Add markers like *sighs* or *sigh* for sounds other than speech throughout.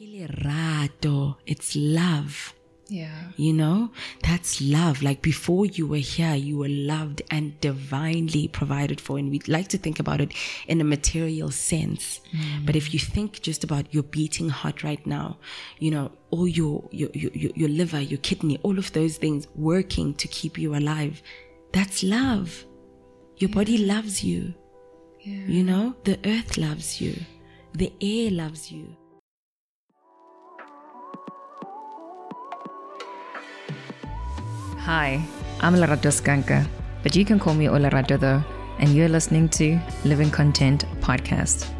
Rato. It's love. Yeah. You know, that's love. Like before you were here, you were loved and divinely provided for. And we'd like to think about it in a material sense. Mm. But if you think just about your beating heart right now, you know, all your, your, your, your liver, your kidney, all of those things working to keep you alive, that's love. Your body loves you. Yeah. You know, the earth loves you, the air loves you. Hi, I'm Larato Skanka, but you can call me Olarato though, and you're listening to Living Content Podcast.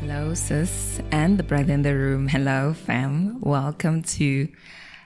Hello, sis, and the brother in the room. Hello, fam. Welcome to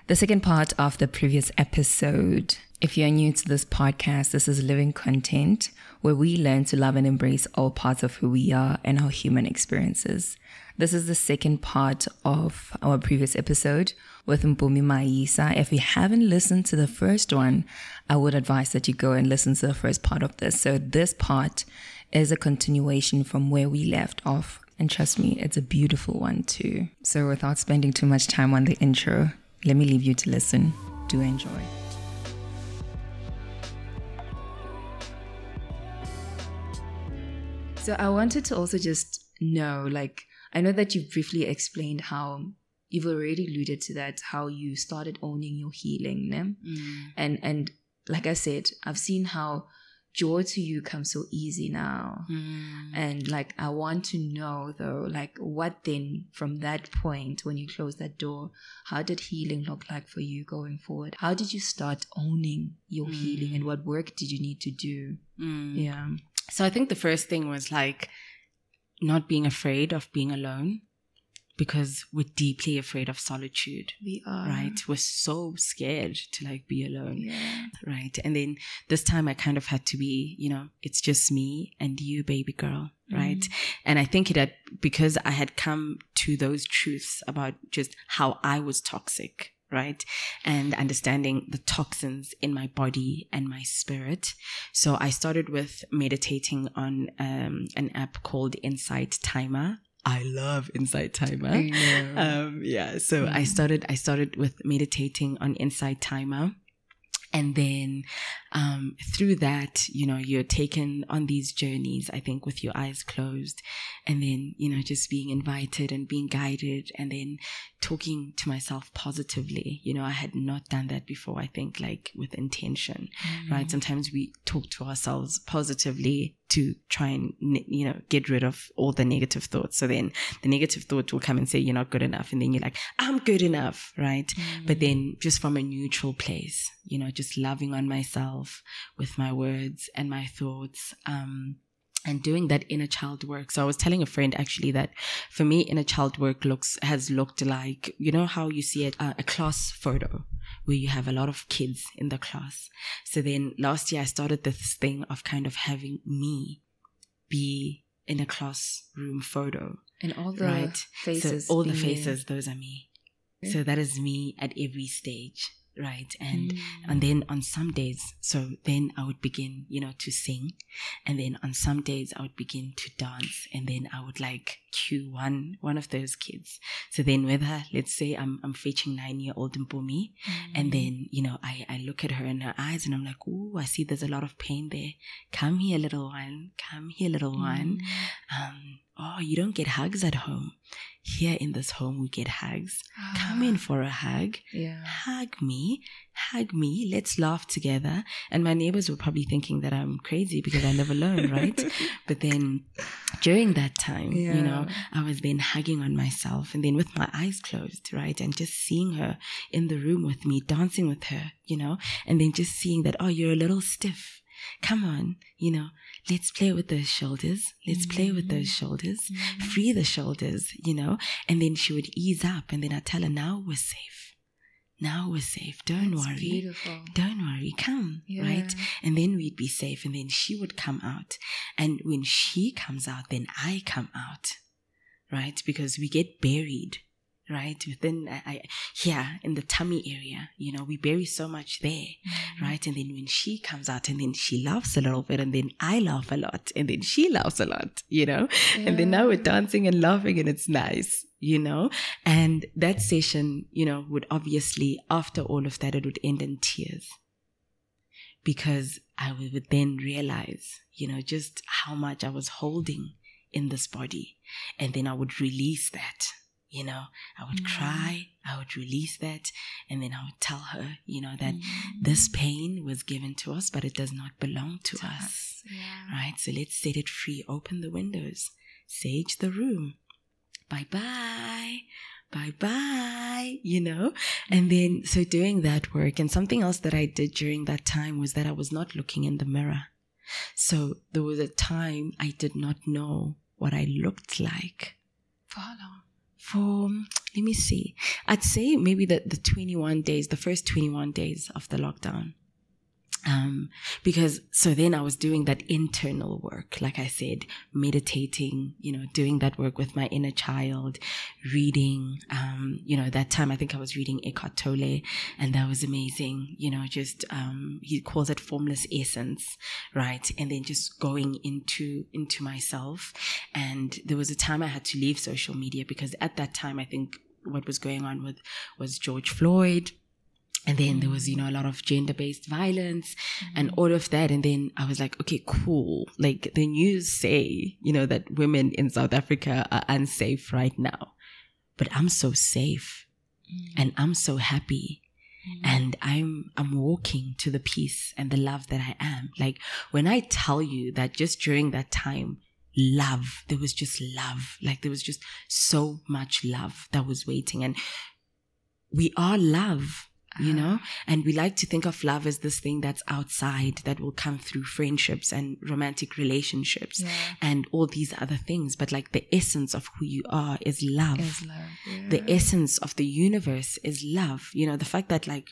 the second part of the previous episode. If you're new to this podcast, this is living content where we learn to love and embrace all parts of who we are and our human experiences. This is the second part of our previous episode with Mpumi Maisa. If you haven't listened to the first one, I would advise that you go and listen to the first part of this. So this part is a continuation from where we left off. And trust me, it's a beautiful one too. So without spending too much time on the intro, let me leave you to listen. Do enjoy. So I wanted to also just know, like, I know that you briefly explained how you've already alluded to that, how you started owning your healing, ne? Mm. and and like I said, I've seen how joy to you comes so easy now. Mm. And like, I want to know though, like, what then from that point when you closed that door, how did healing look like for you going forward? How did you start owning your healing and mm. what work did you need to do? Mm. Yeah. So I think the first thing was like not being afraid of being alone because we're deeply afraid of solitude. We are. Right? We're so scared to like be alone. Yeah. Right. And then this time I kind of had to be, you know, it's just me and you, baby girl. Right. And I think it had, because I had come to those truths about just how I was toxic. Right. And understanding the toxins in my body and my spirit. So I started with meditating on um, an app called Insight Timer. I love Insight Timer. Um, yeah. So I started, I started with meditating on Insight Timer. And then um, through that, you know, you're taken on these journeys, I think, with your eyes closed. And then, you know, just being invited and being guided and then talking to myself positively. You know, I had not done that before, I think, like with intention, right? Sometimes we talk to ourselves positively to try and, you know, get rid of all the negative thoughts. So then the negative thought will come and say, you're not good enough. And then you're like, I'm good enough, right? But then just from a neutral place, you know, just loving on myself with my words and my thoughts. Um, and doing that inner child work. So I was telling a friend actually that for me, inner child work looks, has looked like, you know, how you see it, uh, a class photo where you have a lot of kids in the class. So then last year I started this thing of kind of having me be in a classroom photo. And all the right. faces. So all the faces, those are me. So that is me at every stage. Right. And, Mm. and then on some days, so then I would begin, you know, to sing. And then on some days I would begin to dance. And then I would like cue one, one of those kids. So then whether, let's say I'm, I'm fetching nine year old Mpumi. And then, you know, I, I look at her in her eyes and I'm like, ooh, I see there's a lot of pain there. Come here, little one. Come here, little one. Um, oh, you don't get hugs at home. Here in this home, we get hugs. Come in ah. for a hug. Yeah. Hug me. Hug me. Let's laugh together. And my neighbors were probably thinking that I'm crazy because I live alone, *laughs* right? But then during that time, you know, I was then hugging on myself and then with my eyes closed, right? And just seeing her in the room with me, dancing with her, you know, and then just seeing that, oh, you're a little stiff. Come on, you know, let's play with those shoulders. Let's play with those mm-hmm. shoulders. Mm-hmm. Free the shoulders, you know, and then she would ease up and then I tell her, now we're safe. Now we're safe. Don't That's worry. beautiful. Don't worry. Come. Right. And then we'd be safe. And then she would come out. And when she comes out, then I come out. right? Because we get buried right? Within I, I here in the tummy area you know we bury so much there Mm-hmm. right? And then when she comes out and then she laughs a little bit and then i laugh a lot and then she laughs a lot you know? And then now we're dancing and laughing and it's nice you know? And that session you know would obviously after all of that it would end in tears. Because i would then realize you know just how much i was holding in this body. And then i would release that you know i would Mm. cry i would release that and then i would tell her you know that Mm. this pain was given to us but it does not belong to To us us, yeah. right so let's set it free open the windows sage the room bye bye bye bye you know and then so doing that work and something else that i did during that time was that i was not looking in the mirror so there was a time i did not know what i looked like For how long? For let me see. I'd say maybe the, the 21 days the first 21 days of the lockdown um because so then i was doing that internal work like i said meditating you know doing that work with my inner child reading um you know that time i think i was reading eckhart tolle and that was amazing you know just um he calls it formless essence right? And then just going into into myself. And there was a time i had to leave social media because at that time i think what was going on with was george floyd and then there was you know a lot of gender-based violence and all of that. And then i was like okay cool. Like the news say you know that women in south africa are unsafe right now. But i'm so safe mm. and i'm so happy. Mm. And i'm i'm walking to the peace and the love that i am. Like when i tell you that just during that time love there was just love. Like there was just so much love that was waiting. And we are love you know ah. and we like to think of love as this thing that's outside that will come through friendships and romantic relationships Yeah. and all these other things but like the essence of who you are is love Is love. Yeah. the essence of the universe is love. You know, the fact that like,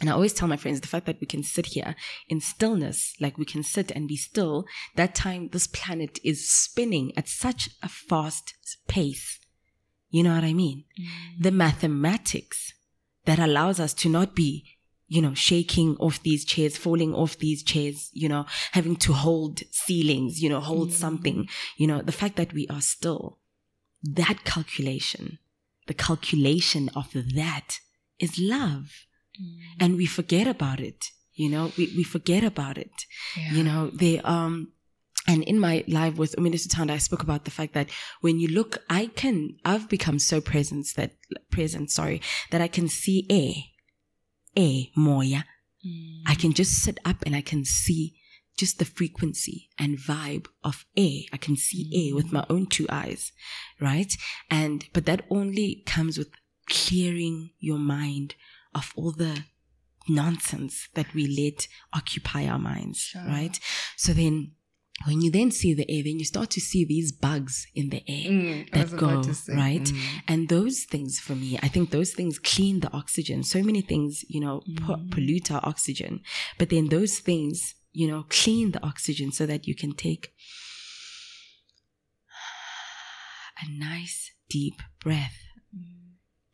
and I always tell my friends the fact that we can sit here in stillness, like we can sit and be still, that time this planet is spinning at such a fast pace. You know what I mean? Mm. The mathematics that allows us to not be, you know, shaking off these chairs, falling off these chairs, you know, having to hold ceilings, you know, hold something, you know, the fact that we are still, that calculation, the calculation of that is love. And we forget about it. You know, we, we forget about it. Yeah. You know, they, um, and in my live with Uminister Tanda, I spoke about the fact that when you look, I can, I've become so present that, present, sorry, that I can see air, air, moya. Mm. I can just sit up and I can see just the frequency and vibe of air. I can see air with my own two eyes, right? And, but that only comes with clearing your mind of all the nonsense that we let occupy our minds, Sure. right? So then, when you then see the air, then you start to see these bugs in the air Mm, that go, right? mm. And those things for me, I think those things clean the oxygen. So many things, you know, po- Mm. pollute our oxygen. But then those things, you know, clean the oxygen so that you can take a nice deep breath.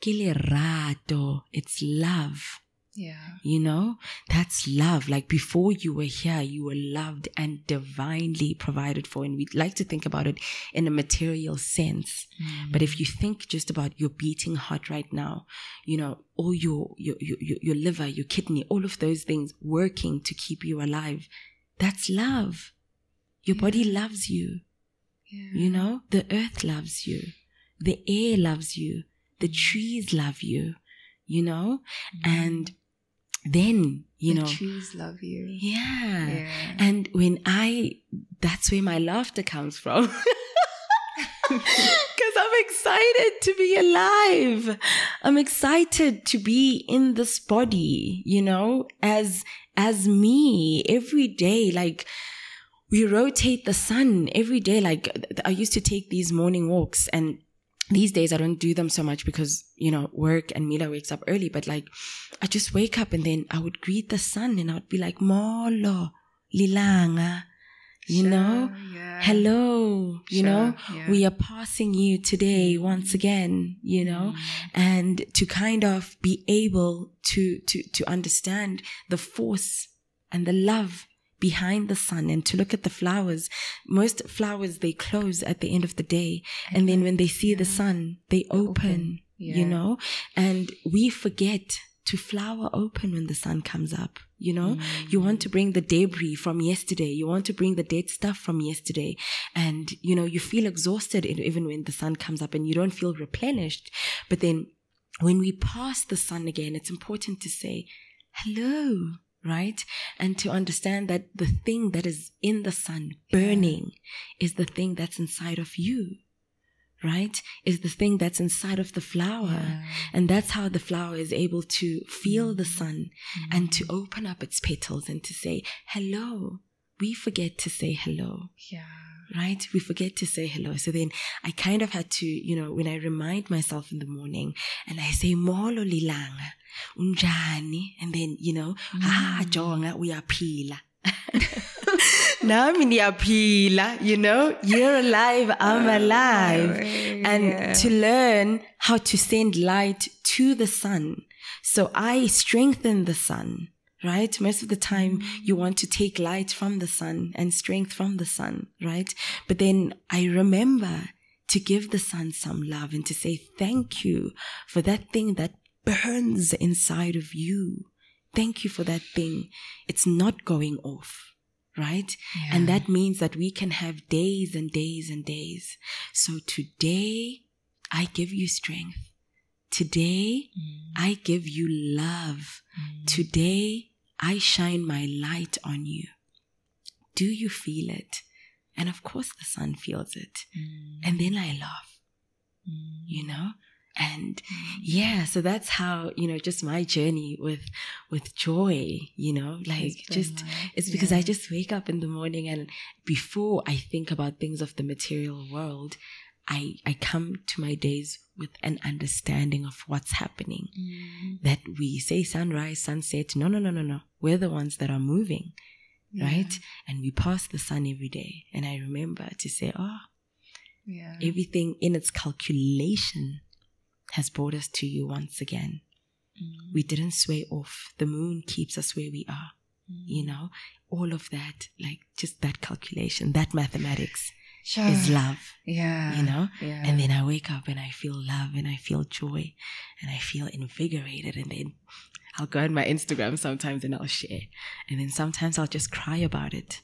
Ke lerato. It's love. Yeah. You know, that's love. Like before you were here, you were loved and divinely provided for. And we'd like to think about it in a material sense. Mm. But if you think just about your beating heart right now, you know, all your, your, your, your your liver, your kidney, all of those things working to keep you alive, that's love. Your body loves you. Yeah. You know, the earth loves you. The air loves you. The trees love you, you know? Mm-hmm. And then, you the know, trees love you. yeah. Yeah. And when I, that's where my laughter comes from. *laughs* Because I'm excited to be alive. I'm excited to be in this body, you know, as, as me every day. Like, we rotate the sun every day. Like, I used to take these morning walks and these days I don't do them so much because, you know, work and Mila wakes up early, but like I just wake up and then I would greet the sun and I would be like, Molo, Lilanga, you Sure, know? yeah. Hello, you Sure, know, yeah. we are passing you today mm. once again, you know, mm. and to kind of be able to, to, to understand the force and the love behind the sun and to look at the flowers. Most flowers, they close at the end of the day. And then when they see the sun, they open, Yeah. you know, and we forget to flower open when the sun comes up. You know, you want to mm. bring the debris from yesterday. You want to bring the dead stuff from yesterday. And, you know, you feel exhausted even when the sun comes up and you don't feel replenished. But then when we pass the sun again, it's important to say, hello, right? And to understand that the thing that is in the sun burning is the thing that's inside of you, right? Is the thing that's inside of the flower. And that's how the flower is able to feel the mm-hmm. sun mm-hmm. and to open up its petals and to say, hello. We forget to say hello Yeah. Right? We forget to say hello. So then I kind of had to, you know, when I remind myself in the morning and I say, Molo lilanga, unjani, and then, you know, ah, jonga, uyaphila. *laughs* Nami niyaphila, you know, you're alive, *laughs* I'm alive. And to learn how to send light to the sun. So I strengthen the sun, right? Most of the time you want to take light from the sun and strength from the sun, right? But then I remember to give the sun some love and to say thank you for that thing that burns inside of you. Thank you for that thing. It's not going off, right? And that means that we can have days and days and days. So today I give you strength. Today mm. I give you love. Mm. Today I shine my light on you. Do you feel it? And of course the sun feels it. Mm. And then I laugh, mm. you know? And mm. yeah, so that's how, you know, just my journey with, with joy, you know, like just, it's because I just wake up in the morning and before I think about things of the material world, I, I come to my days with an understanding of what's happening. Mm-hmm. That we say sunrise, sunset. No, no, no, no, no. We're the ones that are moving, right? And we pass the sun every day. And I remember to say, oh, Yeah. everything in its calculation has brought us to you once again. Mm-hmm. We didn't sway off. The moon keeps us where we are. You mm-hmm. know, all of that, like just that calculation, that mathematics Sure. is love, yeah. you know? Yeah. And then I wake up and I feel love and I feel joy and I feel invigorated. And then I'll go on my Instagram sometimes and I'll share. And then sometimes I'll just cry about it,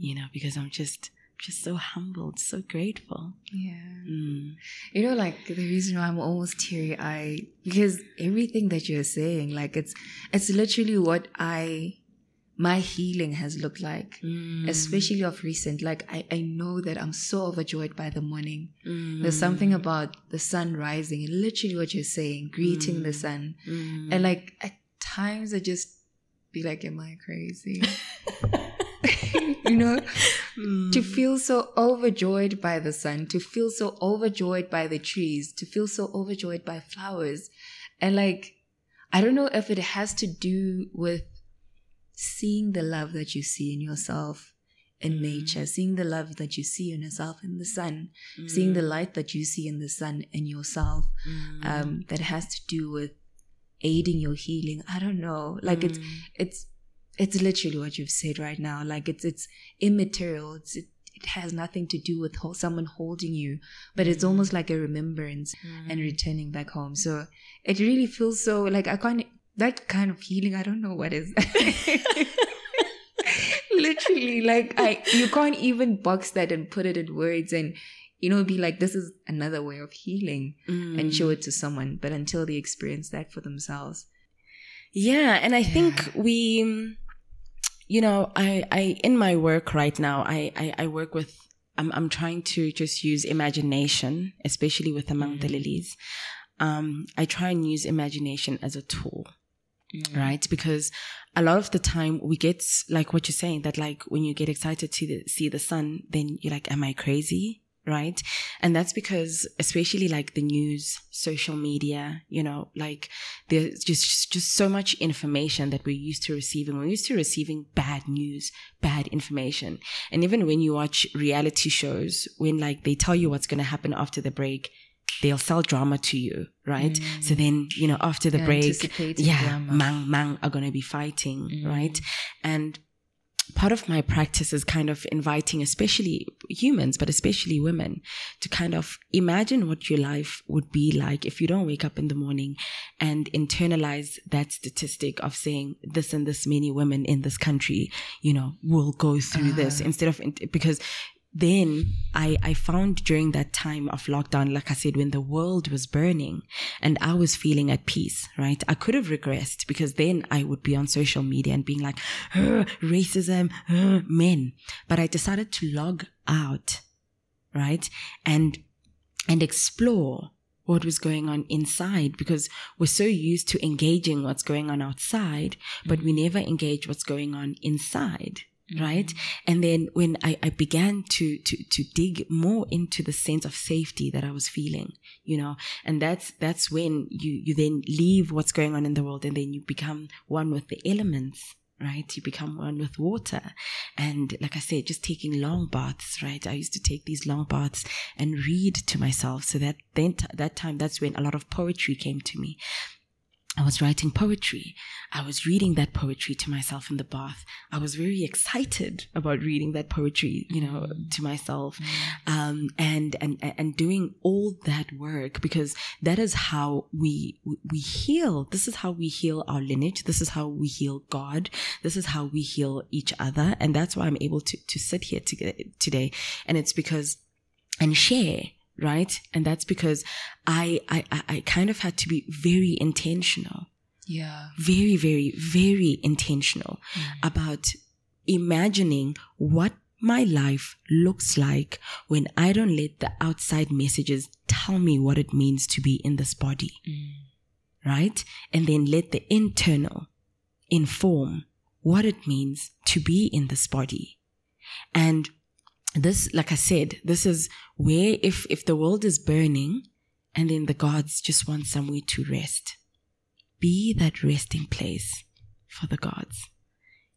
you know, because I'm just, just so humbled, so grateful. yeah. Mm. You know, like the reason why I'm almost teary eyed because everything that you're saying, like it's it's literally what I my healing has looked like. Mm. Especially of recent. Like I, I know that I'm so overjoyed by the morning. Mm. There's something about the sun rising and literally what you're saying, greeting the sun. Mm. And like at times I just be like, Am I crazy? *laughs* *laughs* you know? Mm. to feel so overjoyed by the sun, to feel so overjoyed by the trees, to feel so overjoyed by flowers. And like, I don't know if it has to do with seeing the love that you see in yourself in nature, seeing the love that you see in yourself in the sun, seeing the light that you see in the sun in yourself, Mm. um, that has to do with aiding your healing. I don't know. Like it's Mm. it's it's literally what you've said right now. Like it's it's immaterial. It's it, it has nothing to do with ho- someone holding you, but it's almost like a remembrance and returning back home. So it really feels so like I can't that kind of healing. I don't know what is. *laughs* literally like I you can't even box that and put it in words and you know be like this is another way of healing Mm. and show it to someone but until they experience that for themselves Yeah, and I think we, you know, I, I in my work right now, I, I, I work with. I'm, I'm trying to just use imagination, especially with among the lilies. Um, I try and use imagination as a tool, Mm. right? Because a lot of the time we get like what you're saying that like when you get excited to the, see the sun, then you're like, "Am I crazy?" right? And that's because, especially like the news, social media, you know, like there's just, just so much information that we're used to receiving. We're used to receiving bad news, bad information. And even when you watch reality shows, when like they tell you what's going to happen after the break, they'll sell drama to you, right? Mm. So then, you know, after the break, yeah, drama. mang mang are going to be fighting, mm. right? And part of my practice is kind of inviting, especially humans, but especially women, to kind of imagine what your life would be like if you don't wake up in the morning and internalize that statistic of saying this and this many women in this country, you know, will go through uh. this instead of, because then I, I found during that time of lockdown, like I said, when the world was burning and I was feeling at peace, right? I could have regressed because then I would be on social media and being like, racism, men. But I decided to log out, right? And, and explore what was going on inside because we're so used to engaging what's going on outside, but we never engage what's going on inside right? Mm-hmm. and then when I, I began to to to dig more into the sense of safety that i was feeling you know and that's that's when you you then leave what's going on in the world and then you become one with the elements right? You become one with water. And like i said just taking long baths right? I used to take these long baths and read to myself. So that then that time that's when a lot of poetry came to me I was writing poetry. I was reading that poetry to myself in the bath. I was very excited about reading that poetry, you know, to myself, um, and and and doing all that work because that is how we we heal. This is how we heal our lineage. This is how we heal God. This is how we heal each other, and that's why I'm able to to sit here today. And it's because and share right? And that's because I, I, I kind of had to be very intentional. Yeah. Very, very, very intentional mm. about imagining what my life looks like when I don't let the outside messages tell me what it means to be in this body. Mm. Right? And then let the internal inform what it means to be in this body. And this, like I said, this is where if, if the world is burning and then the gods just want somewhere to rest, be that resting place for the gods.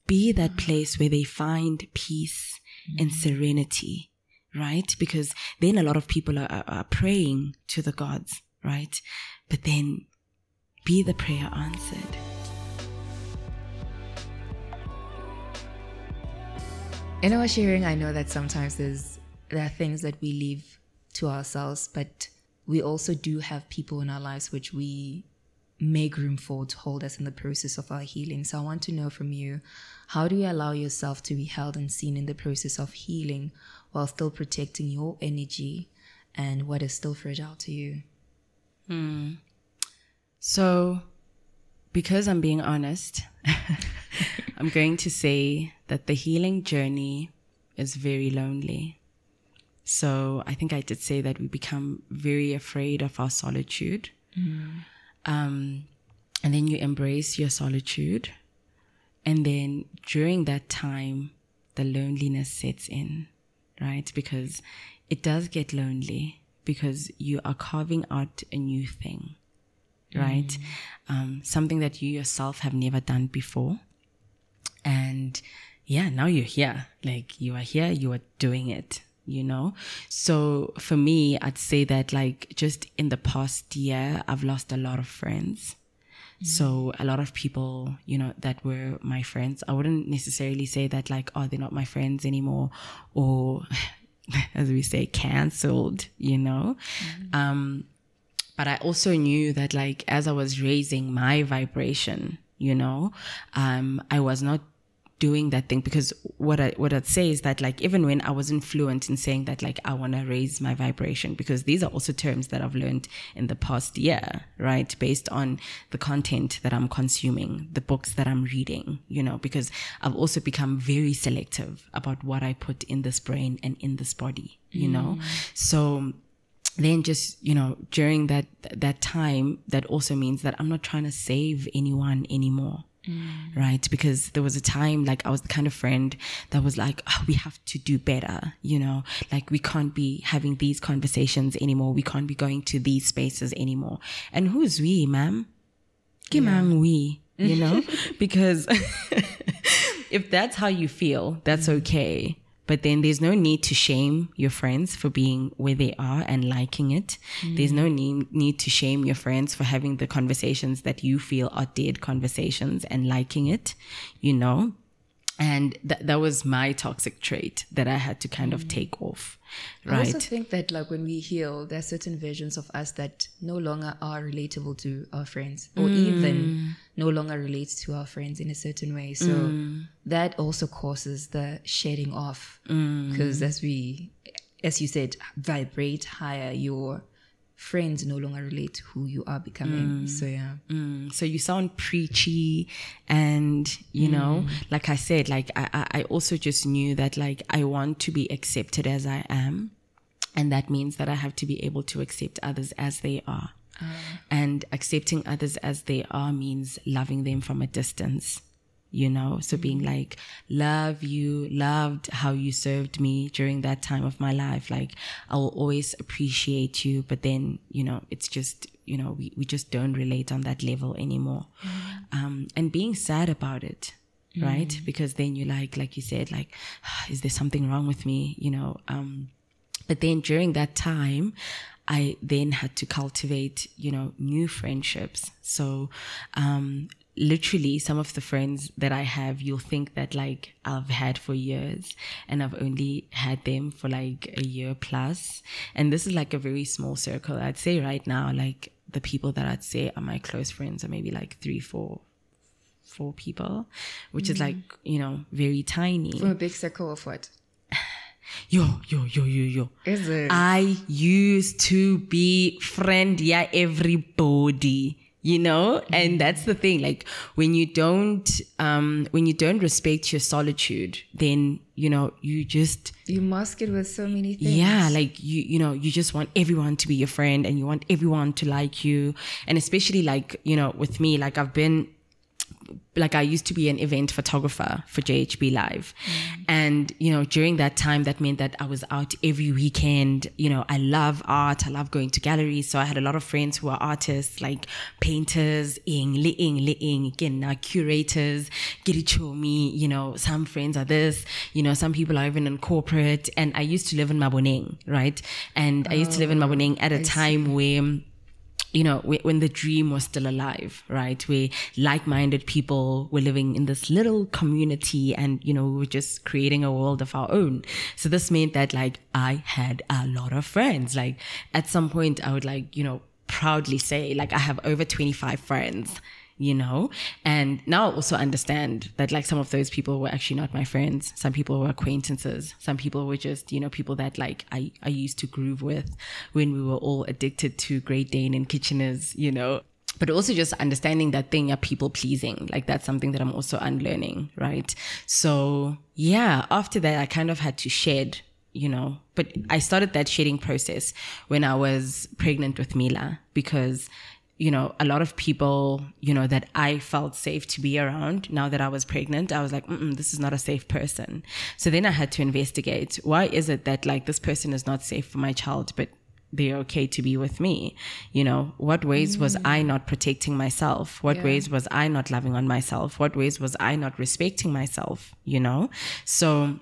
Be that mm. place where they find peace and mm. serenity, right? Because then a lot of people are, are praying to the gods, right? But then be the prayer answered. In our sharing, I know that sometimes there's there are things that we leave to ourselves, but we also do have people in our lives which we make room for to hold us in the process of our healing. So I want to know from you, how do you allow yourself to be held and seen in the process of healing while still protecting your energy and what is still fragile to you? Hmm. So, because I'm being honest, *laughs* I'm going to say that the healing journey is very lonely. So I think I did say that we become very afraid of our solitude. Mm. Um, and then you embrace your solitude. And then during that time, the loneliness sets in, right? Because it does get lonely because you are carving out a new thing, right? Mm. Um, something that you yourself have never done before. And yeah, now you're here. Like you are here, you are doing it, you know? So for me, I'd say that like just in the past year, I've lost a lot of friends. Mm-hmm. So a lot of people, you know, that were my friends, I wouldn't necessarily say that like, oh, they're not my friends anymore or *laughs* as we say, cancelled, you know? Mm-hmm. Um, but I also knew that like as I was raising my vibration, you know, um, I was not doing that thing because what I what I'd say is that like even when I wasn't fluent in saying that like I want to raise my vibration because these are also terms that I've learned in the past year, right? Based on the content that I'm consuming, the books that I'm reading, you know, because I've also become very selective about what I put in this brain and in this body, you mm. know. So then just you know during that that time that also means that i'm not trying to save anyone anymore Mm. right? Because there was a time like I was the kind of friend that was like, oh, we have to do better, you know, like we can't be having these conversations anymore. We can't be going to these spaces anymore. And who's we, ma'am? Kimang we, you know, *laughs* because *laughs* if that's how you feel, that's mm. okay. But then there's no need to shame your friends for being where they are and liking it. There's no need, need to shame your friends for having the conversations that you feel are dead conversations and liking it, you know? And that that was my toxic trait that I had to kind of take off. Right? I also think that like when we heal, there are certain versions of us that no longer are relatable to our friends, or even mm. No longer relates to our friends in a certain way. So mm. that also causes the shedding off, mm. because as we, as you said, vibrate higher, your friends no longer relate to who you are becoming. Mm. So yeah, Mm, so you sound preachy and you know like i said like I I also just knew that like i want to be accepted as i am. And that means that i have to be able to accept others as they are Ah. and accepting others as they are means loving them from a distance you know? So mm. being like love you loved how you served me during that time of my life. Like i will always appreciate you. But then you know it's just you know we, we just don't relate on that level anymore. Mm. Um and being sad about it right? Mm. Because then you're like like you said like ah, is there something wrong with me? You know um but then during that time, I then had to cultivate, you know, new friendships. So, um, literally some of the friends that I have, you'll think that like I've had for years and I've only had them for like a year plus. And this is like a very small circle. I'd say right now, like the people that I'd say are my close friends are maybe like three, four, four people, which is like, you know, very tiny. from a big circle of what Yo, yo, yo, yo, yo. is it? I used to be friend, yeah, everybody, you know? And that's the thing. Like when you don't, um, when you don't respect your solitude, then, you know, you just, you mask it with so many things. yeah, like you, you know, you just want everyone to be your friend and you want everyone to like you. And especially like, you know, with me, like I've been, like I used to be an event photographer for JHB Live. And, you know, during that time, that meant that I was out every weekend. You know, I love art. I love going to galleries. So I had a lot of friends who are artists, like painters, ing, li ing, li ing, again, uh, curators, girichomi, you know, some friends are this, you know, some people are even in corporate. And I used to live in Maboneng, right? And I used to live in Maboneng at a time where, you know, when the dream was still alive, right? Where like-minded people were living in this little community and, you know, we were just creating a world of our own. So this meant that like I had a lot of friends. Like at some point I would like, you know, proudly say like I have over 25 friends you know? And now also understand that like some of those people were actually not my friends. Some people were acquaintances. Some people were just you know people that like i i used to groove with when we were all addicted to great dane and kitcheners you know? But also just understanding that thing are people pleasing. Like that's something that i'm also unlearning right? So yeah after that i kind of had to shed you know? But i started that shedding process when i was pregnant with mila because you know, a lot of people, you know, that I felt safe to be around now that I was pregnant, I was like, Mm-mm, this is not a safe person. So then I had to investigate why is it that like this person is not safe for my child, but they're okay to be with me? You know, what ways was mm. I not protecting myself? What Yeah. ways was I not loving on myself? What ways was I not respecting myself? You know? So,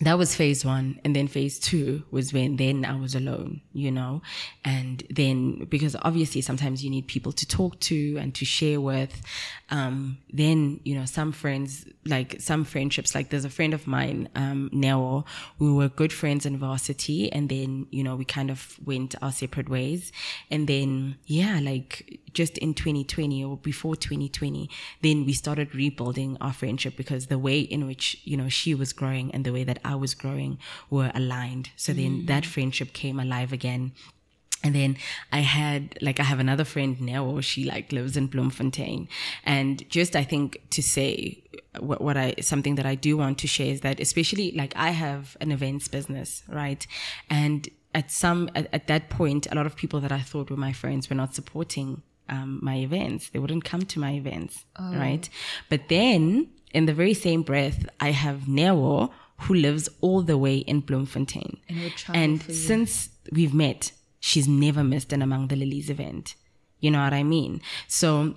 that was phase one and then phase two was when then i was alone you know? And then because obviously sometimes you need people to talk to and to share with um then you know some friends like some friendships like there's a friend of mine um Neo we were good friends in varsity and then you know we kind of went our separate ways. And then yeah like just in 2020 or before 2020 then we started rebuilding our friendship because the way in which you know she was growing and the way that I was growing were aligned so then mm. that friendship came alive again and then I had like I have another friend now. She like lives in Bloemfontein, and just I think to say uh, what, what I something that I do want to share is that especially like I have an events business, right? And at some at, at that point, a lot of people that I thought were my friends were not supporting um, my events. They wouldn't come to my events, right? But then in the very same breath, I have Nero who lives all the way in Bloemfontein. And And since we've met, she's never missed an Among the Lilies event. You know what I mean? So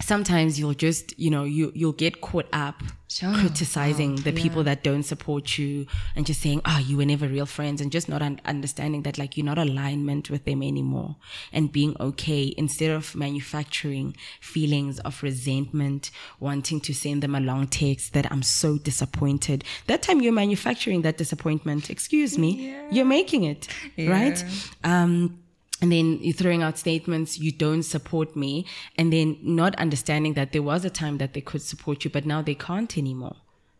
sometimes you'll just, you know, you, you'll get caught up Sure. criticizing Wow. the people that don't support you and just saying, oh, you were never real friends and just not un- understanding that like you're not alignment with them anymore and being okay instead of manufacturing feelings of resentment, wanting to send them a long text that I'm so disappointed. That time you're manufacturing that disappointment. Excuse me. You're making it, right? Um, and then you're throwing out statements you don't support me and then not understanding that there was a time that they could support you but now they can't anymore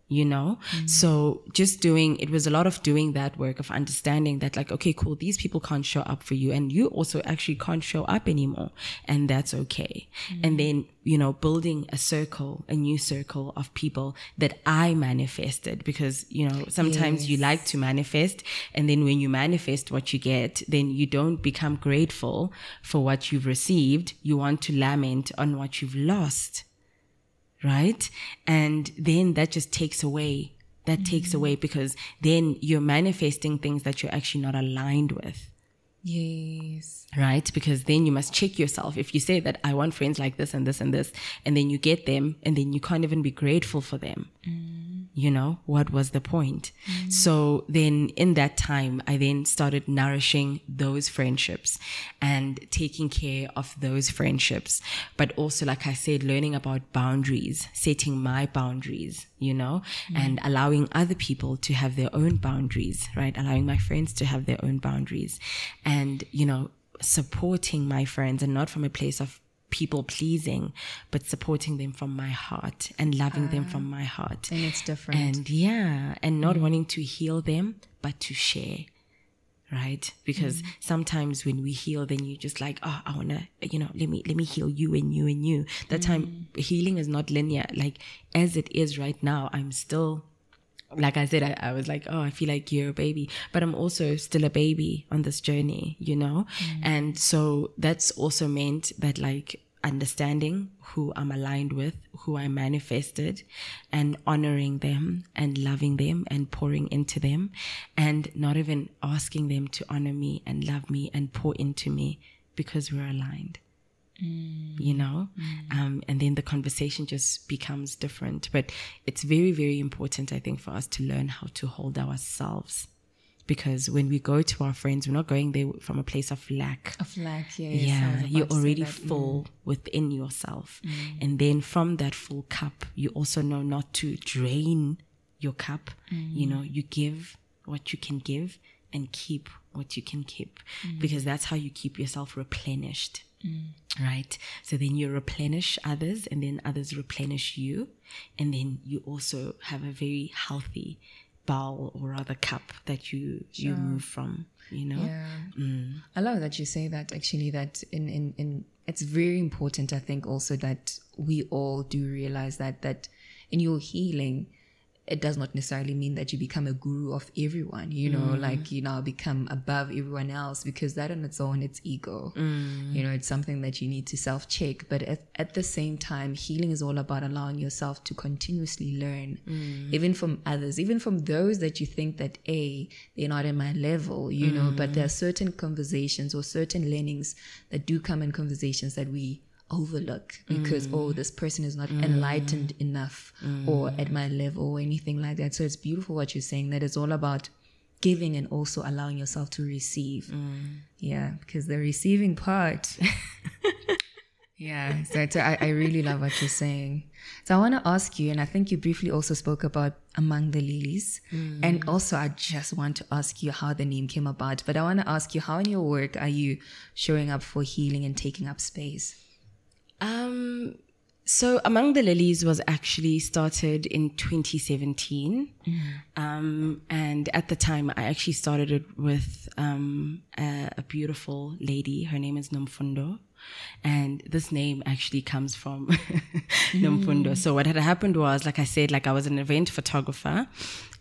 you know? Mm. So just doing it was a lot of doing that work of understanding that like okay cool these people can't show up for you and you also actually can't show up anymore and that's okay. Mm. And then you know building a circle a new circle of people that i manifested because you know sometimes you like to manifest and then when you manifest what you get then you don't become grateful for what you've received. You want to lament on what you've lost right? And then that just takes away. That takes mm. away because then you're manifesting things that you're actually not aligned with, Yes. right? Because then you must check yourself. If you say that I want friends like this and this and this, and then you get them, and then you can't even be grateful for them, mm. you know, what was the point? Mm. So then in that time, I then started nourishing those friendships and taking care of those friendships. But also, like I said, learning about boundaries, setting my boundaries, you know, mm. and allowing other people to have their own boundaries, right? Allowing my friends to have their own boundaries and, you know, supporting my friends and not from a place of people pleasing, but supporting them from my heart and loving them from my heart. And it's different. And yeah, and not mm. wanting to heal them, but to share. Right? Because mm. sometimes when we heal, then you just like, oh, I wanna, you know, let me let me heal you and you and you. That time mm. healing is not linear. Like as it is right now, I'm still like I said, I, I was like, oh, I feel like you're a baby, but I'm also still a baby on this journey, you know? Mm. And so that's also meant that like understanding who I'm aligned with, who I manifested and honoring them and loving them and pouring into them and not even asking them to honor me and love me and pour into me because we're aligned you know? Um, and then the conversation just becomes different. But it's very very important i think for us to learn how to hold ourselves. Because when we go to our friends we're not going there from a place of lack. Of lack, yeah yeah you're already. Mm. full within yourself. And then from that full cup you also know not to drain your cup. You Mm. know you give what you can give and keep what you can keep. Mm. because that's how you keep yourself replenished Mm. right? So then you replenish others and then others replenish you and then you also have a very healthy bowl or other cup that you you move from you know? Yeah. Mm. I love that you say that actually that in, in, in it's very important I think also that we all do realize that that in your healing it does not necessarily mean that you become a guru of everyone, you know, mm. like you now become above everyone else because that on its own it's ego. Mm. You know, it's something that you need to self check. But at, at the same time, healing is all about allowing yourself to continuously learn, mm. even from others, even from those that you think that A, they're not in my level, you know, but there are certain conversations or certain learnings that do come in conversations that we overlook because mm. oh this person is not mm. enlightened enough or mm. at my level or anything like that. So it's beautiful what you're saying that it's all about giving and also allowing yourself to receive. Yeah because the receiving part. *laughs* Yeah so, so I, I really love what you're saying. So i want to ask you and i think you briefly also spoke about among the lilies. And also i just want to ask you how the name came about but i want to ask you how in your work are you showing up for healing and taking up space Um, so Among the Lilies was actually started in 2017. Um, and at the time, I actually started it with um, a, a beautiful lady. Her name is Nomfundo. And this name actually comes from *laughs* Nomfundo. So what had happened was, like I said, like I was an event photographer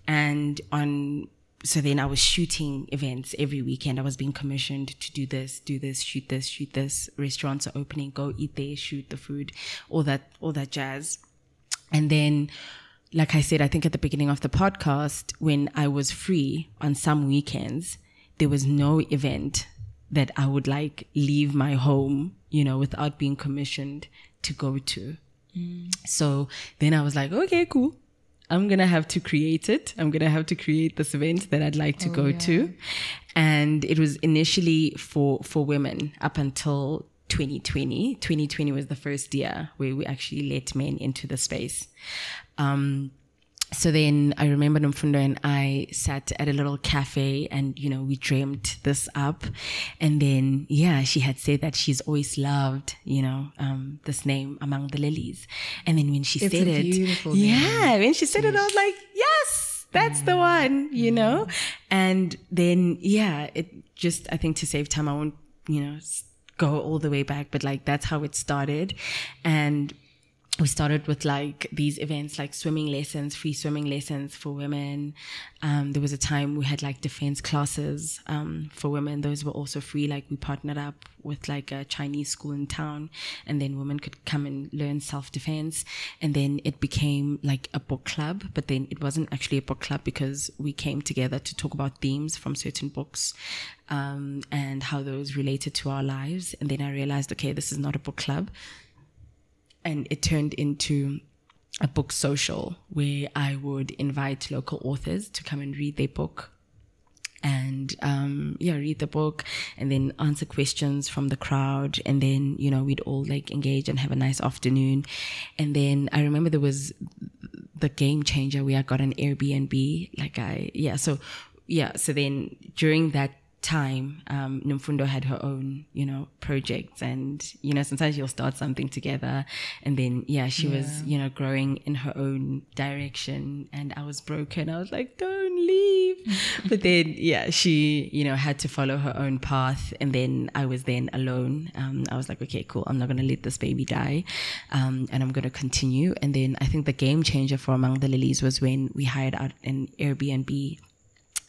and on so then I was shooting events every weekend. I was being commissioned to do this, do this, shoot this, shoot this. Restaurants are opening, go eat there, shoot the food, all that, all that jazz. And then, like I said, I think at the beginning of the podcast, when I was free on some weekends, there was no event that I would like leave my home, you know, without being commissioned to go to. Mm. So then I was like, okay, cool. I'm going to have to create it. I'm going to have to create this event that I'd like to oh, go yeah. to. And it was initially for, for women up until 2020. 2020 was the first year where we actually let men into the space. Um, so then I remember Nomfundo and I sat at a little cafe and, you know, we dreamed this up. And then, yeah, she had said that she's always loved, you know, um, this name among the lilies. And then when she it's said it, yeah, when she said it, I was like, yes, that's the one, you know? And then, yeah, it just, I think to save time, I won't, you know, go all the way back, but like that's how it started. And we started with like these events like swimming lessons, free swimming lessons for women. Um, there was a time we had like defense classes um, for women. Those were also free. Like we partnered up with like a Chinese school in town, and then women could come and learn self defense. And then it became like a book club, but then it wasn't actually a book club because we came together to talk about themes from certain books. Um, and how those related to our lives. And then I realized, okay, this is not a book club and it turned into a book social where I would invite local authors to come and read their book and um, yeah, read the book and then answer questions from the crowd. And then, you know, we'd all like engage and have a nice afternoon. And then I remember there was the game changer where I got an Airbnb. Like I, yeah, so yeah, so then during that time, um, Nomfundo had her own, you know, projects and, you know, sometimes you'll start something together and then, yeah, she yeah. was, you know, growing in her own direction and I was broken. I was like, don't leave. *laughs* but then, yeah, she, you know, had to follow her own path and then I was then alone. Um, I was like, okay, cool. I'm not going to let this baby die. Um, and I'm going to continue. And then I think the game changer for Among the Lilies was when we hired out an Airbnb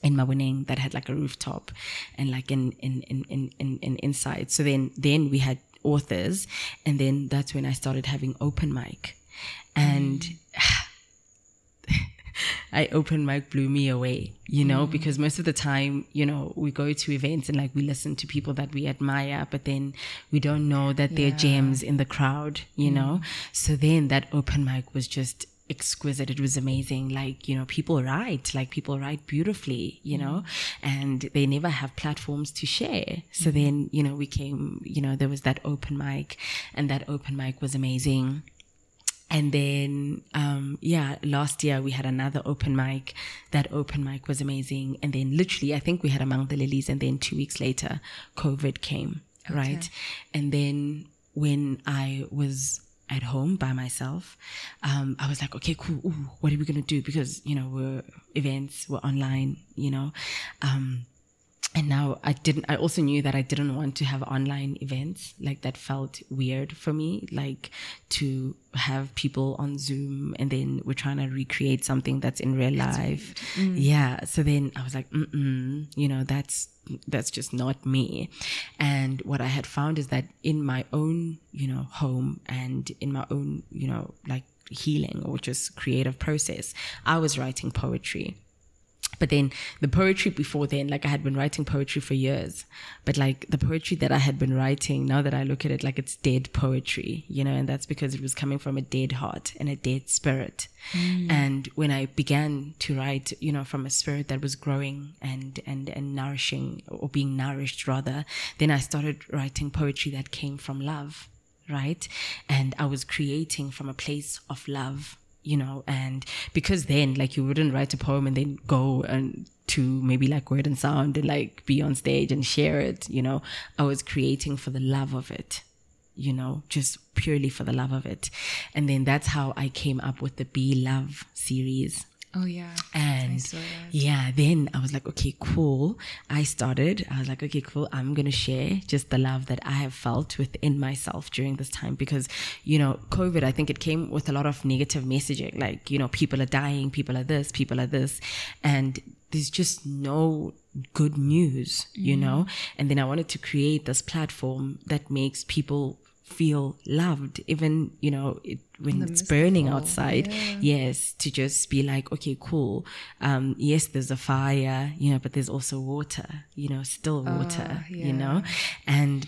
in Maboneng that had like a rooftop and like in in in in in, in inside. So then then we had authors, and then that's when I started having open mic, and. Mm. *sighs* I open mic blew me away, you know, mm. because most of the time, you know, we go to events and like we listen to people that we admire, but then we don't know that yeah. they're gems in the crowd, you mm. know. So then that open mic was just exquisite. It was amazing. Like, you know, people write, like people write beautifully, you know, and they never have platforms to share. So mm-hmm. then, you know, we came, you know, there was that open mic and that open mic was amazing. And then, um, yeah, last year we had another open mic. That open mic was amazing. And then literally, I think we had Among the Lilies. And then two weeks later, COVID came, okay. right? And then when I was at home by myself, um, I was like, okay, cool. Ooh, what are we going to do? Because, you know, we're events, we're online, you know. Um, and now I didn't, I also knew that I didn't want to have online events. Like that felt weird for me, like to have people on Zoom and then we're trying to recreate something that's in real life. Mm. Yeah. So then I was like, mm you know, that's, that's just not me. And what I had found is that in my own, you know, home and in my own, you know, like healing or just creative process, I was writing poetry but then the poetry before then, like I had been writing poetry for years, but like the poetry that I had been writing, now that I look at it, like it's dead poetry, you know, and that's because it was coming from a dead heart and a dead spirit. Mm. And when I began to write, you know, from a spirit that was growing and, and, and nourishing or being nourished rather, then I started writing poetry that came from love, right? And I was creating from a place of love you know, and because then like you wouldn't write a poem and then go and to maybe like word and sound and like be on stage and share it, you know, I was creating for the love of it, you know, just purely for the love of it. And then that's how I came up with the Be Love series Oh yeah. And yeah, then I was like, okay, cool. I started. I was like, okay, cool. I'm gonna share just the love that I have felt within myself during this time because, you know, COVID. I think it came with a lot of negative messaging, like you know, people are dying, people are this, people are this, and there's just no good news, you Mm. know? And then I wanted to create this platform that makes people feel loved, even, you know, it, when it's burning outside. Yes, to just be like, okay, cool. Um, yes, there's a fire, you know, but there's also water, you know, still water, you know? And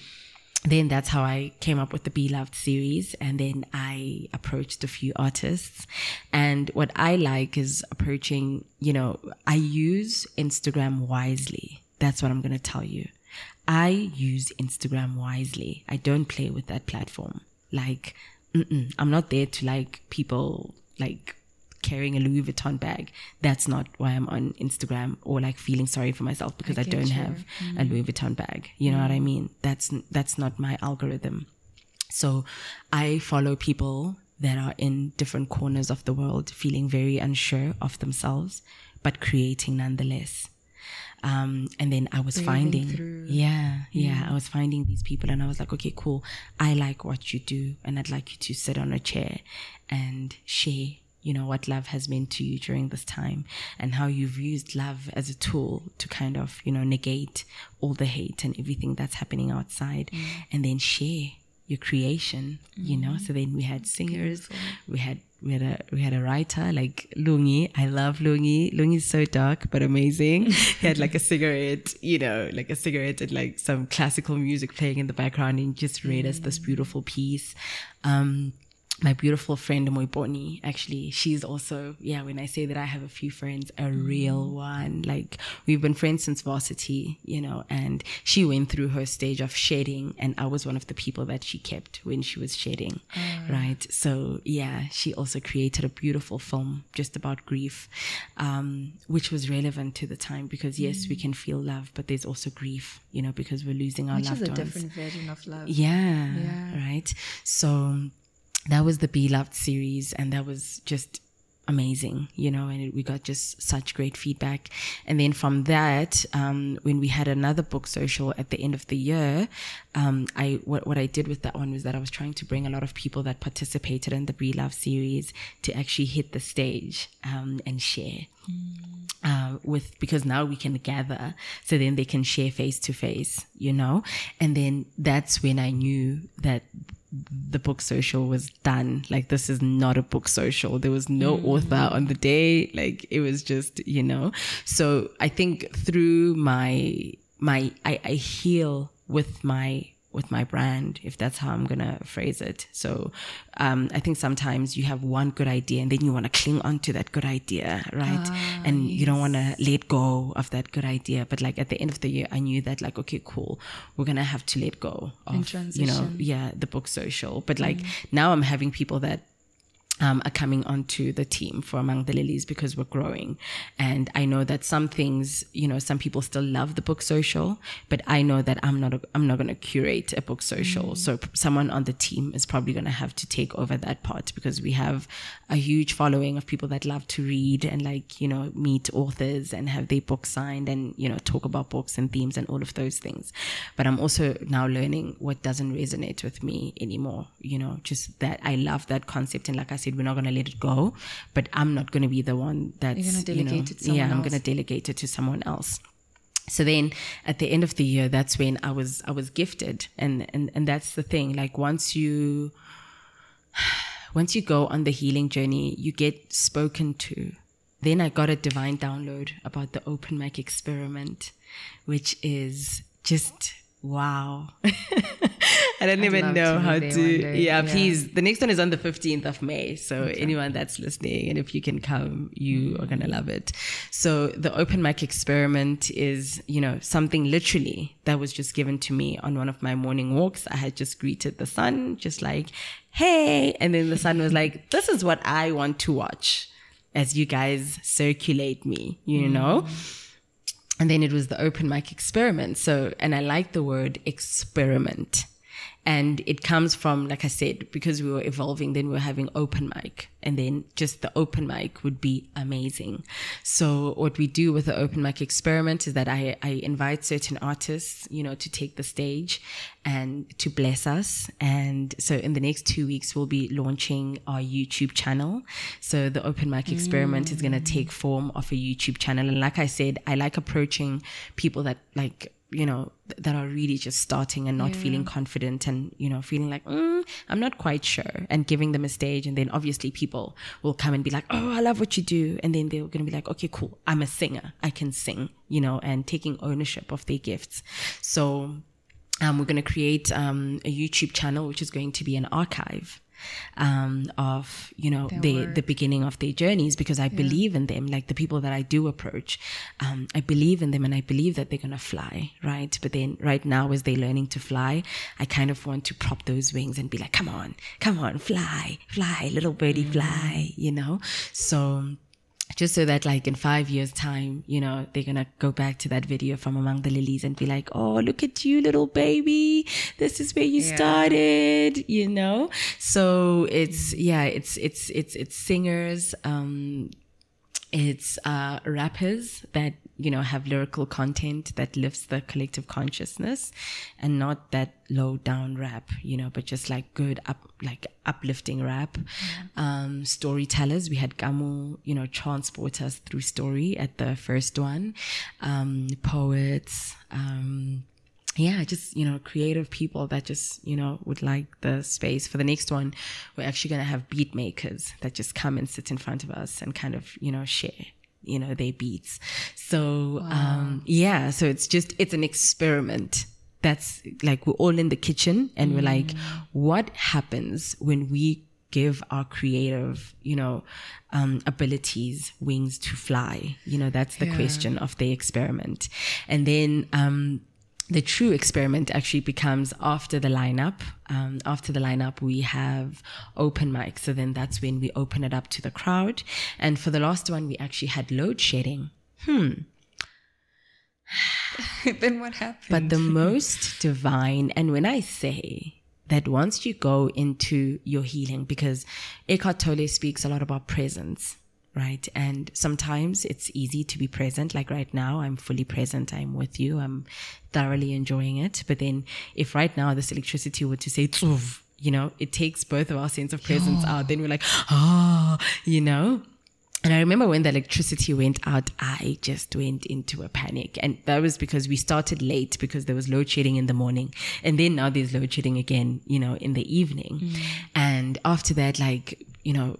then that's how I came up with the Be Loved series. And then I approached a few artists. And what I like is approaching, you know, I use Instagram wisely. That's what I'm going to tell you. I use Instagram wisely. I don't play with that platform. Like, I'm not there to like people like carrying a Louis Vuitton bag. That's not why I'm on Instagram or like feeling sorry for myself because I, don't have mm-hmm. a Louis Vuitton bag. You know what I mean? That's that's not my algorithm. So I follow people that are in different corners of the world feeling very unsure of themselves but creating nonetheless. Um, and then I was finding, yeah, yeah, I was finding these people and I was like, okay, cool. I like what you do and I'd like you to sit on a chair and share, you know, what love has meant to you during this time and how you've used love as a tool to kind of, you know, negate all the hate and everything that's happening outside and then share your creation, you know. So then we had singers, we had we had a we had a writer like Lungi. I love Lungi. Lungi's so dark but amazing. *laughs* he had like a cigarette, you know, like a cigarette and like some classical music playing in the background and just read us this beautiful piece. Um my beautiful friend Moiponi, actually, she's also, yeah, when I say that I have a few friends, a mm. real one. Like, we've been friends since varsity, you know, and she went through her stage of shedding, and I was one of the people that she kept when she was shedding, mm. right? So, yeah, she also created a beautiful film just about grief, um, which was relevant to the time because, yes, we mm. can feel love, but there's also grief, you know, because we're losing our Which loved is a ones. different version of love. Yeah, Yeah. Right. So that was the Be Loved series, and that was just amazing, you know, and we got just such great feedback. And then from that, um, when we had another book social at the end of the year, um, I what, what I did with that one was that I was trying to bring a lot of people that participated in the Be Love series to actually hit the stage um, and share. Uh, with because now we can gather so then they can share face to face you know? And then that's when i knew that the book social was done. Like this is not a book social. There was no mm. author on the day. Like it was just you know. So i think through my my i, I heal with my with my brand, if that's how I'm gonna phrase it. So um, I think sometimes you have one good idea and then you want to cling on to that good idea, right? and you don't want to let go of that good idea. But like at the end of the year, I knew that like, okay, cool, we're gonna have to let go of, you know, yeah, the book social. But like now I'm having people that um, are coming onto the team for Among the Lilies because we're growing. And I know that some things, you know, some people still love the book social, but I know that I'm not, I'm not going to curate a book social. So p- someone on the team is probably going to have to take over that part because we have a huge following of people that love to read and like, you know, meet authors and have their books signed and, you know, talk about books and themes and all of those things. But I'm also now learning what doesn't resonate with me anymore, you know, just that I love that concept. And like I said, we're not going to let it go, but I'm not going to be the one that's, you know, delegate it to someone yeah, I'm going to delegate it to someone else. So then at the end of the year, that's when I was, I was gifted. And, and, and that's the thing. Like once you, *sighs* once you go on the healing journey, you get spoken to. Then I got a divine download about the open mic experiment, which is just wow. *laughs* I don't even know to how to. Yeah, Yeah. please. The next one is on the 15th of May. So anyone that's listening and if you can come, you are going to love it. So the open mic experiment is, you know, something literally that was just given to me on one of my morning walks. I had just greeted the sun, just like, hey. And then the sun was like, this is what I want to watch as you guys circulate me, you know? And then it was the open mic experiment. So, and I like the word experiment. And it comes from, like I said, because we were evolving, then we were having open mic and then just the open mic would be amazing. So what we do with the open mic experiment is that I, I invite certain artists, you know, to take the stage and to bless us. And so in the next two weeks, we'll be launching our YouTube channel. So the open mic experiment mm. is going to take form of a YouTube channel. And like I said, I like approaching people that like you know that are really just starting and not yeah. feeling confident and you know feeling like mm, i'm not quite sure and giving them a stage and then obviously people will come and be like oh i love what you do and then they're going to be like okay cool i'm a singer i can sing you know and taking ownership of their gifts so um, we're going to create um, a youtube channel which is going to be an archive um, of you know the the beginning of their journeys because I yeah. believe in them. Like the people that I do approach, um, I believe in them and I believe that they're gonna fly, right? But then right now, as they're learning to fly, I kind of want to prop those wings and be like, "Come on, come on, fly, fly, little birdie, mm. fly," you know. So just so that like in five years time you know they're gonna go back to that video from among the lilies and be like oh look at you little baby this is where you yeah. started you know so it's yeah it's it's it's it's singers um it's uh, rappers that you know have lyrical content that lifts the collective consciousness, and not that low down rap, you know, but just like good up like uplifting rap. Mm-hmm. Um, storytellers, we had Gamu, you know, transport us through story at the first one. Um, poets. Um, yeah, just, you know, creative people that just, you know, would like the space. For the next one, we're actually going to have beat makers that just come and sit in front of us and kind of, you know, share you know their beats so wow. um yeah so it's just it's an experiment that's like we're all in the kitchen and mm. we're like what happens when we give our creative, you know, um, abilities wings to fly? You know, that's the yeah. question of the experiment. And then, um, the true experiment actually becomes after the lineup. Um, after the lineup, we have open mic. So then that's when we open it up to the crowd. And for the last one, we actually had load shedding. Hmm. *sighs* then what happened? But the most divine, and when I say that once you go into your healing, because Eckhart Tolle speaks a lot about presence right? And sometimes it's easy to be present. Like right now, I'm fully present. I'm with you. I'm thoroughly enjoying it. But then if right now this electricity were to say, you know, it takes both of our sense of presence yeah. out. Then we're like, oh, you know? And I remember when the electricity went out, I just went into a panic. And that was because we started late because there was load shedding in the morning. And then now there's load shedding again, you know, in the evening. Mm. And after that, like, you know,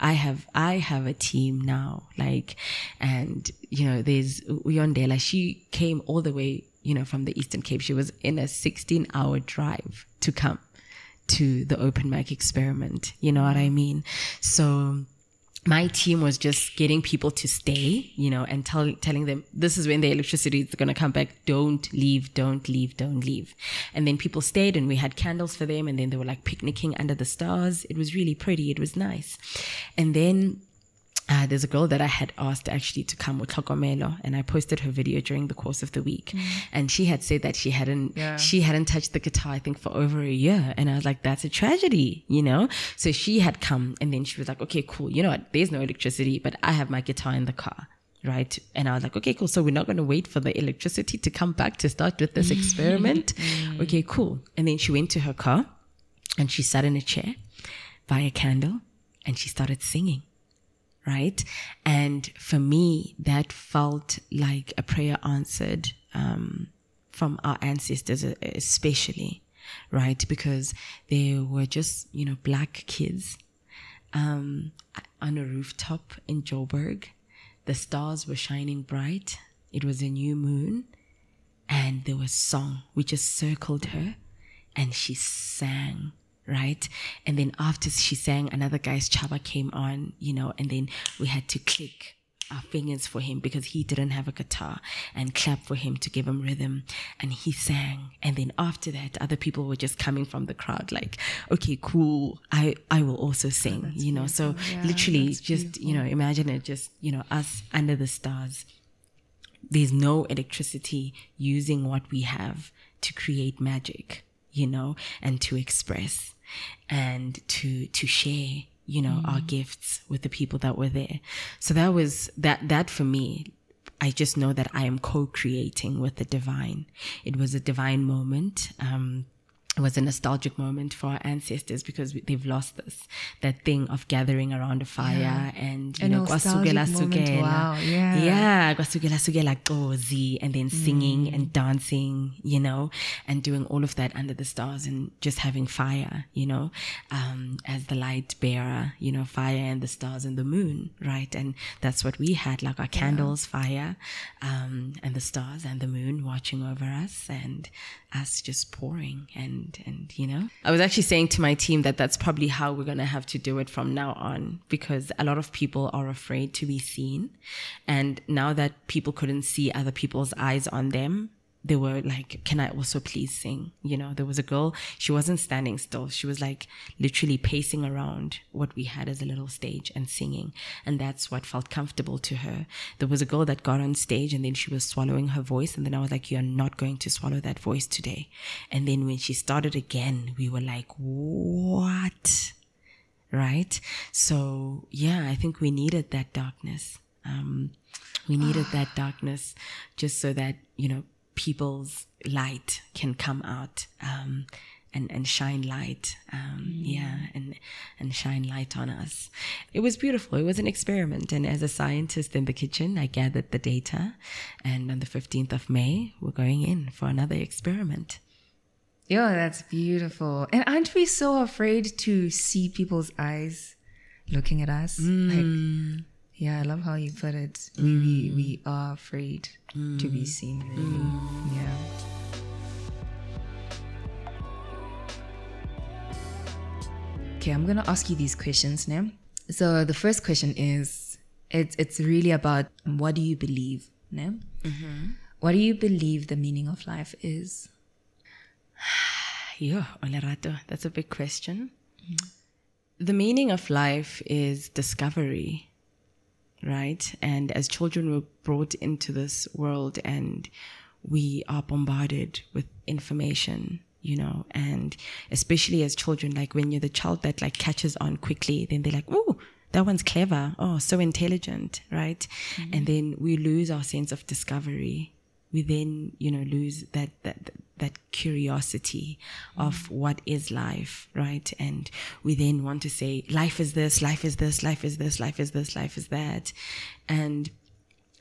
I have I have a team now, like, and you know, there's Uyondela. She came all the way, you know, from the Eastern Cape. She was in a 16 hour drive to come to the open mic experiment. You know what I mean? So my team was just getting people to stay, you know, and tell, telling them this is when the electricity is going to come back. Don't leave, don't leave, don't leave. And then people stayed and we had candles for them. And then they were like picnicking under the stars. It was really pretty. It was nice. And then uh, there's a girl that I had asked actually to come with Tlhokomelo, and I posted her video during the course of the week. Mm. And she had said that she hadn't, yeah. she hadn't touched the guitar, I think, for over a year. And I was like, that's a tragedy, you know? So she had come, and then she was like, okay, cool. You know what? There's no electricity, but I have my guitar in the car. Right. And I was like, okay, cool. So we're not going to wait for the electricity to come back to start with this *laughs* experiment. Mm. Okay, cool. And then she went to her car and she sat in a chair by a candle and she started singing right? And for me, that felt like a prayer answered um, from our ancestors, especially, right? Because they were just, you know, black kids um, on a rooftop in Joburg. The stars were shining bright. It was a new moon. And there was song. We just circled her and she sang right? And then after she sang, another guy's chaba came on, you know, and then we had to click our fingers for him because he didn't have a guitar and clap for him to give him rhythm and he sang and then after that other people were just coming from the crowd like okay cool i i will also oh, sing oh, you know beautiful. so yeah, literally just beautiful. you know imagine it just you know us under the stars there's no electricity using what we have to create magic you know, and to express and to, to share, you know, our gifts with the people that were there. So that was that, that for me, I just know that I am co-creating with the divine. It was a divine moment. Um, it was a nostalgic moment for our ancestors because they've lost this that thing of gathering around a fire Yeah. and you A know kwasukela sukela wow, yeah. yeah kwasukela sukela xozi and then singing Mm. and dancing you know and doing all of that under the stars and just having fire you know um as the light bearer you know fire and the stars and the moon right and that's what we had like our candles fire um and the stars and the moon watching over us and us just pouring and and you know? I was actually saying to my team that that's probably how we're going to have to do it from now on because a lot of people are afraid to be seen. And now that people couldn't see other people's eyes on them they were like, Can I also please sing? You know, there was a girl, she wasn't standing still. She was like literally pacing around what we had as a little stage and singing. And that's what felt comfortable to her. There was a girl that got on stage and then she was swallowing her voice. And then I was like, You're not going to swallow that voice today. And then when she started again, we were like, What? Right? So, yeah, I think we needed that darkness. Um, we needed that darkness just so that, you know, people's light can come out um, and, and shine light. Um, Yeah, and, and shine light on us. It was beautiful. It was an experiment. And as a scientist in the kitchen, I gathered the data. And on the 15th of May, we're going in for another experiment. Yeah, that's beautiful. And aren't we so afraid to see people's eyes looking at us? Like, yeah, I love how you put it. We, we, mm. we are afraid to be mm. seen, really. Mm. Yeah. Okay, I'm gonna ask you these questions now. So the first question is, it's it's really about what do you believe, no? Mm-hmm. What do you believe the meaning of life is? *sighs* Yeah, Olerato, that's a big question. The meaning of life is discovery, right? And as children, we're brought into this world and we are bombarded with information, you know, and especially as children, like when you're the child that like catches on quickly, then they're like, oh, that one's clever. Oh, so intelligent, right? Mm-hmm. And then we lose our sense of discovery. We then, you know, lose that, that, that curiosity of what is life, right? And we then want to say, life is this, life is this, life is this, life is this, life is that. And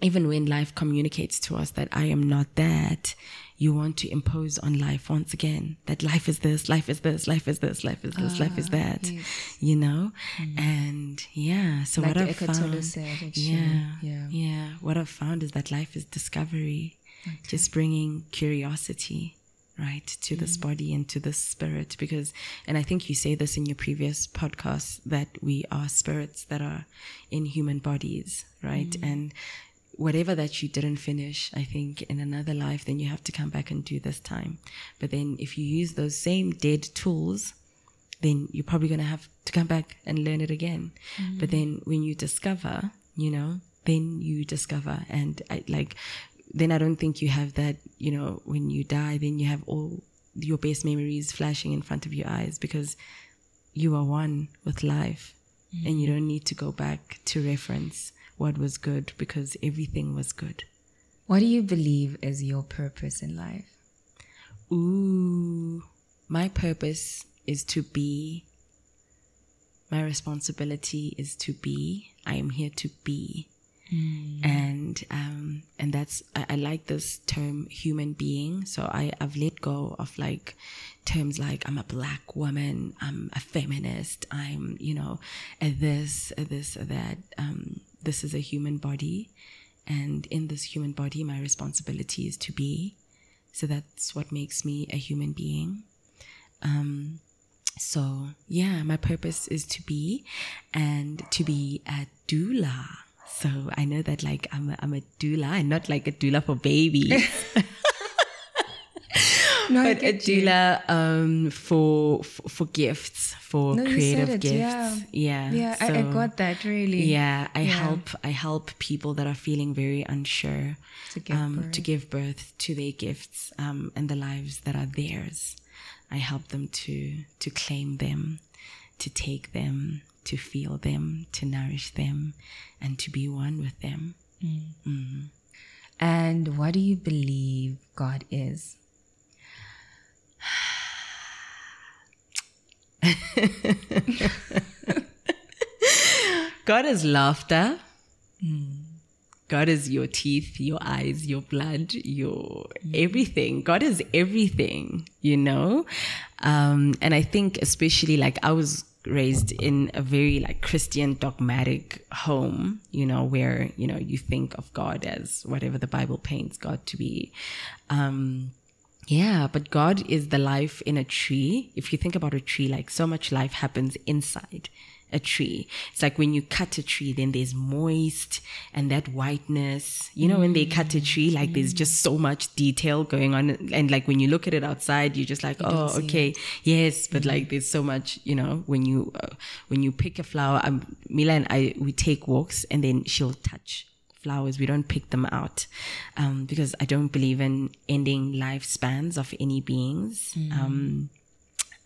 even when life communicates to us that I am not that, you want to impose on life once again that life is this, life is this, life is this, life is this, life is that, you know? And yeah, so Like what I've found, said, yeah, Yeah. yeah, what I've found is that life is discovery, just bringing curiosity, right, to this mm-hmm. body and to this spirit. Because, and I think you say this in your previous podcast that we are spirits that are in human bodies, right? Mm-hmm. And whatever that you didn't finish, I think in another life, then you have to come back and do this time. But then if you use those same dead tools, then you're probably going to have to come back and learn it again. But mm-hmm. then when you discover, you know, then you discover. And I like, then I don't think you have that, you know, when you die, then you have all your best memories flashing in front of your eyes because you are one with life and you mm-hmm. don't need to go back to reference what was good because everything was good. What do you believe is your purpose in life? Ooh, my purpose is to be. My responsibility is to be. I am here to be. And um and that's I, I like this term human being. So I, I've let go of like terms like I'm a black woman, I'm a feminist, I'm, you know, a this, a this, a that. Um, this is a human body. And in this human body, my responsibility is to be. So that's what makes me a human being. Um, so yeah, my purpose is to be and to be a doula. So I know that like I'm a, I'm a doula and not like a doula for babies. *laughs* *laughs* No, but a doula um, for, for for gifts for No, creative it, gifts. yeah. Yeah, Yeah, I, I got that really. Yeah, I Yeah. help I help people that are feeling very unsure To give um, birth. to give birth to their gifts um, and the lives that are theirs. I help them to to claim them, to take them, to feel them, to nourish them, and to be one with them. Mm. And what do you believe God is? *laughs* God is laughter. God is your teeth, your eyes, your blood, your everything. God is everything, you know? Um, and I think, especially like I was raised in a very like Christian dogmatic home, you know, where, you know, you think of God as whatever the Bible paints God to be. Um, yeah, but God is the life in a tree. If you think about a tree, like so much life happens inside a tree. It's like when you cut a tree, then there's moist and that whiteness. You know, when they cut a tree, like there's just so much detail going on. And like when you look at it outside, you're just like, oh, okay, yes. But like there's so much, you know, when you, uh, when you pick a flower, um, Mila and I, we take walks and then she'll touch flowers. We don't pick them out um, because I don't believe in ending lifespans of any beings. Um,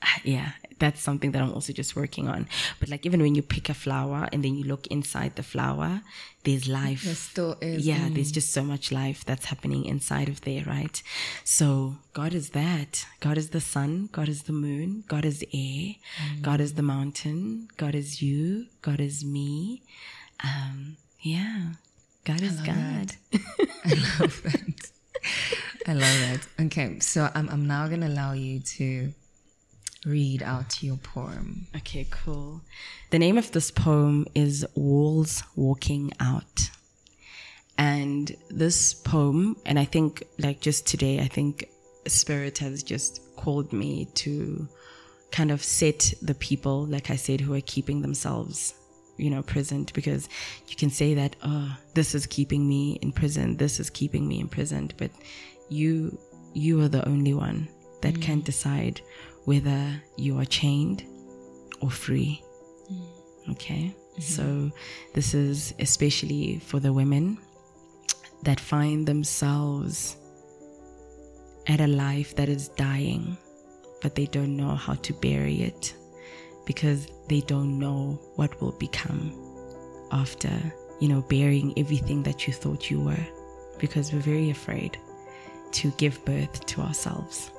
*sighs* yeah, that's something that I'm also just working on. But like even when you pick a flower and then you look inside the flower, there's life. There still is. Yeah, there's just so much life that's happening inside of there, right? So God is that. God is the sun. God is the moon. God is air. God is the mountain. God is you. God is me. Um, yeah. God is God. *laughs* *laughs* I love that. I love that. Okay, so I'm, I'm now going to allow you to read out your poem. Okay, cool. The name of this poem is Walls Walking Out. And this poem, and I think like just today, I think Spirit has just called me to kind of set the people, like I said, who are keeping themselves, you know, present because you can say that, oh, this is keeping me in prison, this is keeping me imprisoned, but you, you are the only one that can mm. decide whether you are chained or free. Mm. Okay. Mm-hmm. So this is especially for the women that find themselves at a life that is dying, but they don't know how to bury it because they don't know what will become after, you know, burying everything that you thought you were because we're very afraid to give birth to ourselves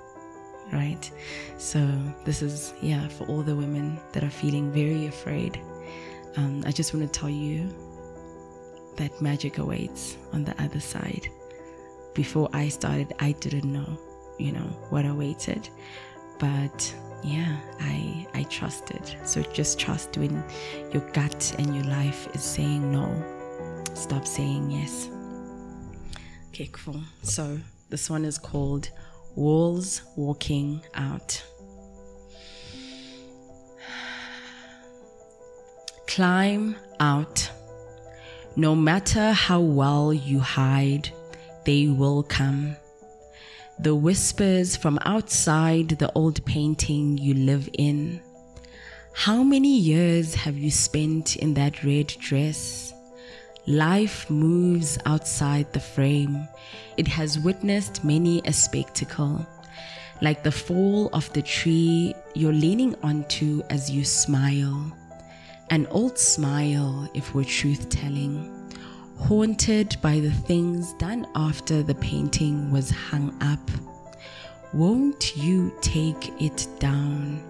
right? So this is yeah for all the women that are feeling very afraid. Um, I just want to tell you that magic awaits on the other side. Before I started, I didn't know, you know, what awaited, but yeah, I I trusted. So just trust when your gut and your life is saying no. Stop saying yes. Okay, cool. So this one is called Walls Walking Out. Climb out. No matter how well you hide, they will come. The whispers from outside the old painting you live in. How many years have you spent in that red dress? Life moves outside the frame. It has witnessed many a spectacle. Like the fall of the tree you're leaning onto as you smile. An old smile, if we're truth telling. Haunted by the things done after the painting was hung up. Won't you take it down?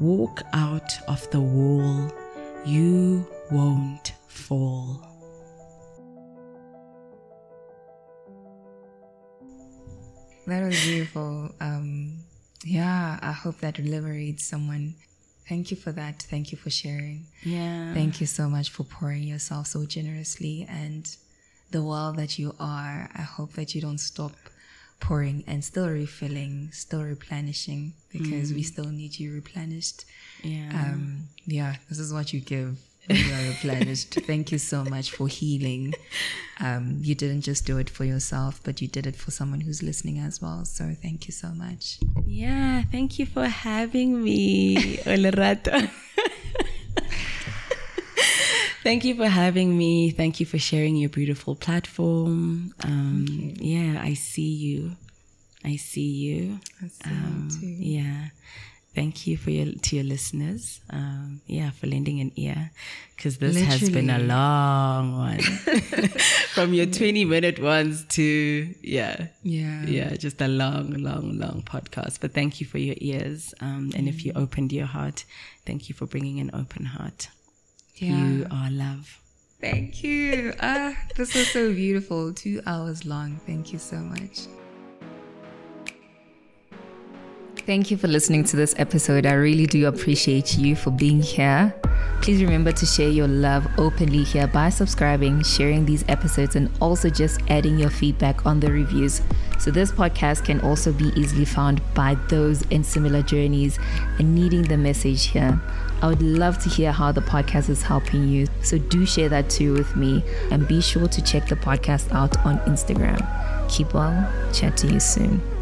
Walk out of the wall. You won't fall. That was beautiful. Um, yeah, I hope that liberates someone. Thank you for that. Thank you for sharing. Yeah. Thank you so much for pouring yourself so generously and the well that you are. I hope that you don't stop pouring and still refilling, still replenishing because we still need you replenished. Yeah. Um, yeah, this is what you give. You are replenished. Thank you so much for healing. Um, you didn't just do it for yourself, but you did it for someone who's listening as well. So thank you so much. Yeah, thank you for having me, Olerato. thank you for having me. Thank you for sharing your beautiful platform. Um, yeah, I see you. I see you. I see um, you too. Yeah. Thank you for your to your listeners. Um, yeah, for lending an ear, because this Literally. has been a long one. *laughs* From your twenty minute ones to yeah, yeah, yeah, just a long, long, long podcast. But thank you for your ears. Um, and if you mm. opened your heart, thank you for bringing an open heart. Yeah. You are love. Thank you. Ah, this was so beautiful. Two hours long. Thank you so much. Thank you for listening to this episode. I really do appreciate you for being here. Please remember to share your love openly here by subscribing, sharing these episodes, and also just adding your feedback on the reviews. So, this podcast can also be easily found by those in similar journeys and needing the message here. I would love to hear how the podcast is helping you. So, do share that too with me and be sure to check the podcast out on Instagram. Keep well. Chat to you soon.